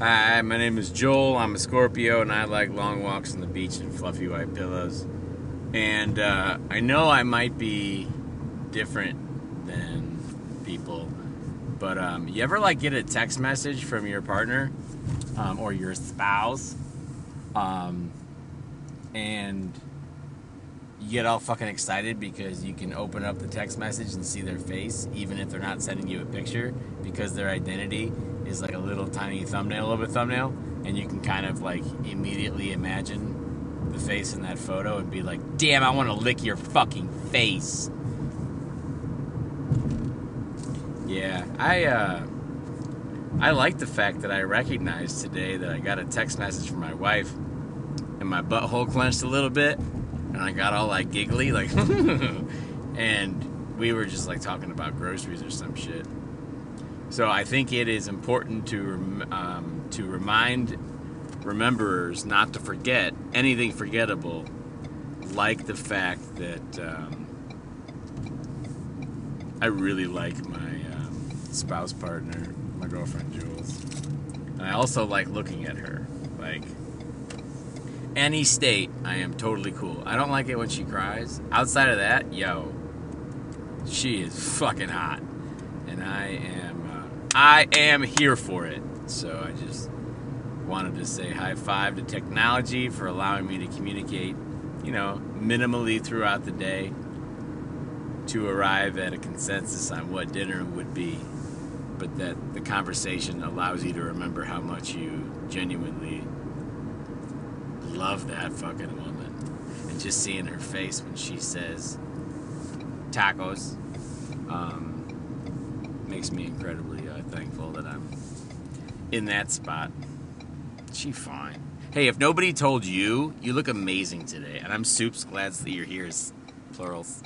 Hi, my name is Joel. I'm a Scorpio, and I like long walks on the beach and fluffy white pillows. And uh, I know I might be different than people, but um, you ever like get a text message from your partner um, or your spouse, um, and you get all fucking excited because you can open up the text message and see their face, even if they're not sending you a picture, because their identity is like a little tiny thumbnail of a thumbnail, and you can kind of like immediately imagine the face in that photo and be like, damn, I want to lick your fucking face. Yeah, I uh, I like the fact that I recognized today that I got a text message from my wife, and my butthole clenched a little bit, and I got all like giggly, like, and we were just like talking about groceries or some shit. So I think it is important to um, to remind rememberers not to forget anything forgettable, like the fact that um, I really like my um, spouse partner, my girlfriend Jules, and I also like looking at her. Like any state, I am totally cool. I don't like it when she cries. Outside of that, yo, she is fucking hot, and I am I am here for it. So I just wanted to say high five to technology for allowing me to communicate, you know, minimally throughout the day to arrive at a consensus on what dinner would be, but that the conversation allows you to remember how much you genuinely love that fucking woman. And just seeing her face when she says tacos um, makes me incredibly uh, thankful that I'm in that spot. She fine. Hey, if nobody told you, you look amazing today. And I'm soups glad that you're here. Plurals.